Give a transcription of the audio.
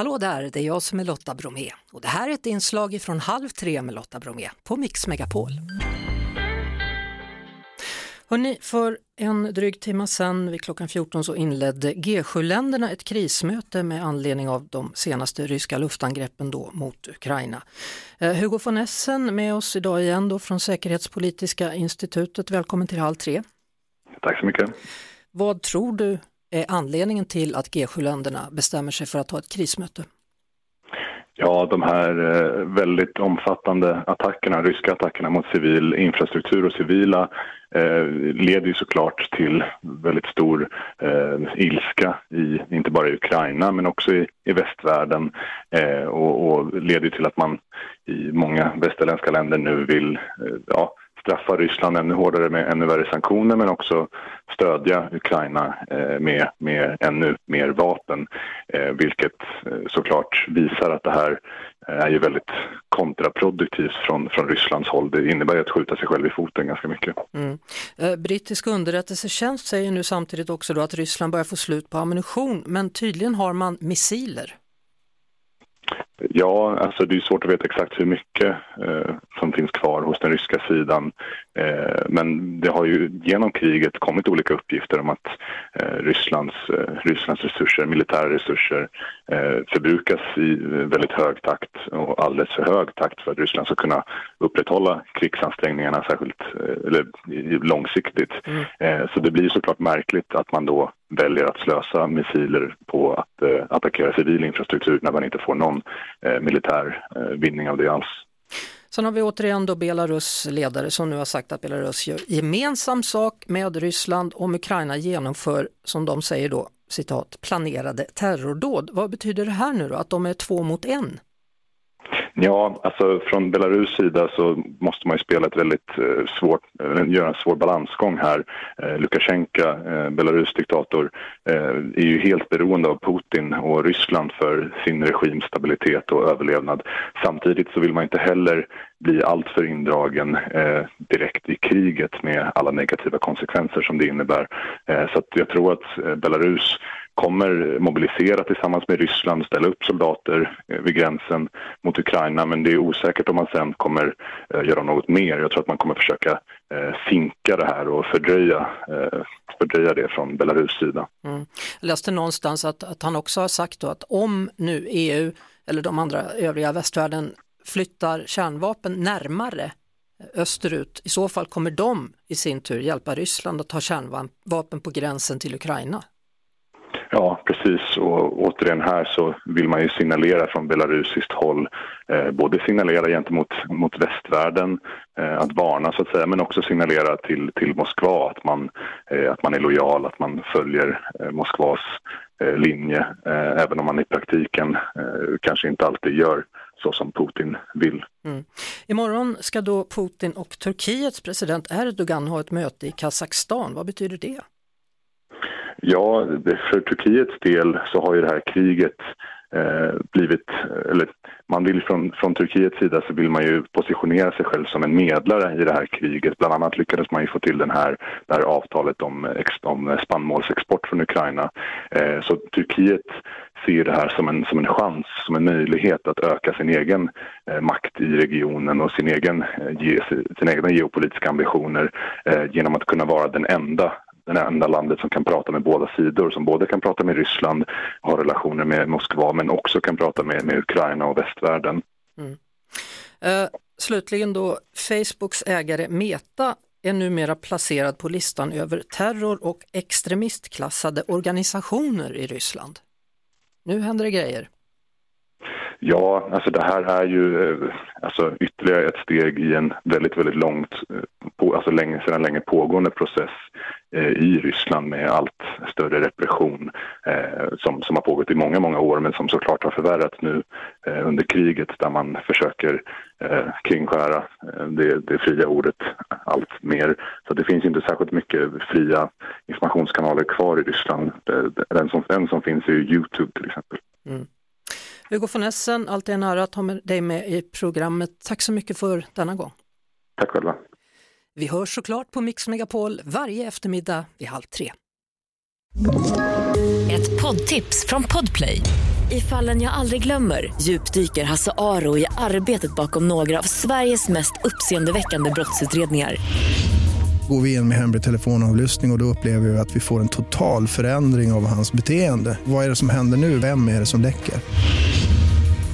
Hallå där, det är jag som är Lotta Bromé och det här är ett inslag från Halv tre med Lotta Bromé på Mix Megapol. Hörrni, för en dryg timme sedan vid klockan 14 så inledde G7-länderna ett krismöte med anledning av de senaste ryska luftangreppen då mot Ukraina. Eh, Hugo von Essen med oss idag igen då från Säkerhetspolitiska institutet. Välkommen till Halv tre. Tack så mycket. Vad tror du är anledningen till att G7-länderna bestämmer sig för att ha ett krismöte? Ja, de här eh, väldigt omfattande attackerna, ryska attackerna mot civil infrastruktur och civila eh, leder ju såklart till väldigt stor eh, ilska, i, inte bara i Ukraina men också i, i västvärlden eh, och, och leder till att man i många västerländska länder nu vill eh, ja, straffa Ryssland ännu hårdare med ännu värre sanktioner men också stödja Ukraina eh, med, med ännu mer vapen. Eh, vilket eh, såklart visar att det här eh, är ju väldigt kontraproduktivt från, från Rysslands håll. Det innebär ju att skjuta sig själv i foten ganska mycket. Mm. Eh, brittisk underrättelsetjänst säger nu samtidigt också då att Ryssland börjar få slut på ammunition men tydligen har man missiler. Ja, alltså det är svårt att veta exakt hur mycket eh, som finns kvar hos den ryska sidan. Eh, men det har ju genom kriget kommit olika uppgifter om att eh, Rysslands, eh, Rysslands resurser, militära resurser eh, förbrukas i väldigt hög takt och alldeles för hög takt för att Ryssland ska kunna upprätthålla krigsansträngningarna särskilt eh, eller, långsiktigt. Mm. så det blir såklart märkligt att man då väljer att slösa missiler på att eh, attackera civil infrastruktur när man inte får någon eh, militär eh, vinning av det alls. Sen har vi återigen då Belarus ledare som nu har sagt att Belarus gör gemensam sak med Ryssland om Ukraina genomför, som de säger då, citat, planerade terrordåd. Vad betyder det här nu då, att de är två mot en? Ja, alltså från Belarus sida så måste man ju spela ett väldigt eh, svårt, eh, göra en svår balansgång här. Eh, Lukasjenko, eh, Belarus diktator, eh, är ju helt beroende av Putin och Ryssland för sin regims stabilitet och överlevnad. Samtidigt så vill man inte heller bli alltför indragen eh, direkt i kriget med alla negativa konsekvenser som det innebär. Så att jag tror att Belarus kommer mobilisera tillsammans med Ryssland, ställa upp soldater eh, vid gränsen mot Ukraina men det är osäkert om man sen kommer eh, göra något mer. Jag tror att man kommer försöka eh, sinka det här och fördröja, fördröja det från Belarus sida. Mm. Jag läste någonstans att, att han också har sagt att om nu EU eller de andra övriga västvärlden flyttar kärnvapen närmare österut, i så fall kommer de i sin tur hjälpa Ryssland att ha kärnvapen på gränsen till Ukraina. Ja, precis. Och återigen här så vill man ju signalera från belarusiskt håll, eh, både signalera gentemot mot västvärlden, eh, att varna så att säga, men också signalera till, till Moskva att man, eh, att man är lojal, att man följer eh, Moskvas eh, linje, eh, även om man i praktiken eh, kanske inte alltid gör så som Putin vill. Mm. Imorgon ska då Putin och Turkiets president Erdogan ha ett möte i Kazakstan. Vad betyder det? Ja, för Turkiets del så har ju det här kriget eh, blivit, eller man vill från, från Turkiets sida så vill man ju positionera sig själv som en medlare i det här kriget. Bland annat lyckades man ju få till den här, det här avtalet om, om spannmålsexport från Ukraina. Eh, så Turkiet ser det här som en, som en chans, som en möjlighet att öka sin egen eh, makt i regionen och sin egen, eh, ge, sina egna geopolitiska ambitioner eh, genom att kunna vara den enda det enda landet som kan prata med båda sidor, som både kan prata med Ryssland, ha relationer med Moskva, men också kan prata med, med Ukraina och västvärlden. Mm. Uh, slutligen då, Facebooks ägare Meta är numera placerad på listan över terror och extremistklassade organisationer i Ryssland. Nu händer det grejer. Ja, alltså det här är ju eh, alltså ytterligare ett steg i en väldigt, väldigt långt, eh, alltså länge, sedan länge pågående process eh, i Ryssland med allt större repression eh, som, som har pågått i många, många år men som såklart har förvärrats nu eh, under kriget där man försöker eh, kringskära eh, det, det fria ordet allt mer. Så det finns inte särskilt mycket fria informationskanaler kvar i Ryssland. Den som, den som finns är ju Youtube till exempel. Mm. Hugo von Essen, alltid en ära att ha med dig med i programmet. Tack så mycket för denna gång. Tack själva. Vi hörs såklart på Mix Megapol varje eftermiddag vid halv tre. Ett poddtips från Podplay. I fallen jag aldrig glömmer djupdyker Hasse Aro i arbetet bakom några av Sveriges mest uppseendeväckande brottsutredningar. Går vi in med hemlig telefonavlyssning och, och då upplever vi att vi får en total förändring av hans beteende. Vad är det som händer nu? Vem är det som läcker?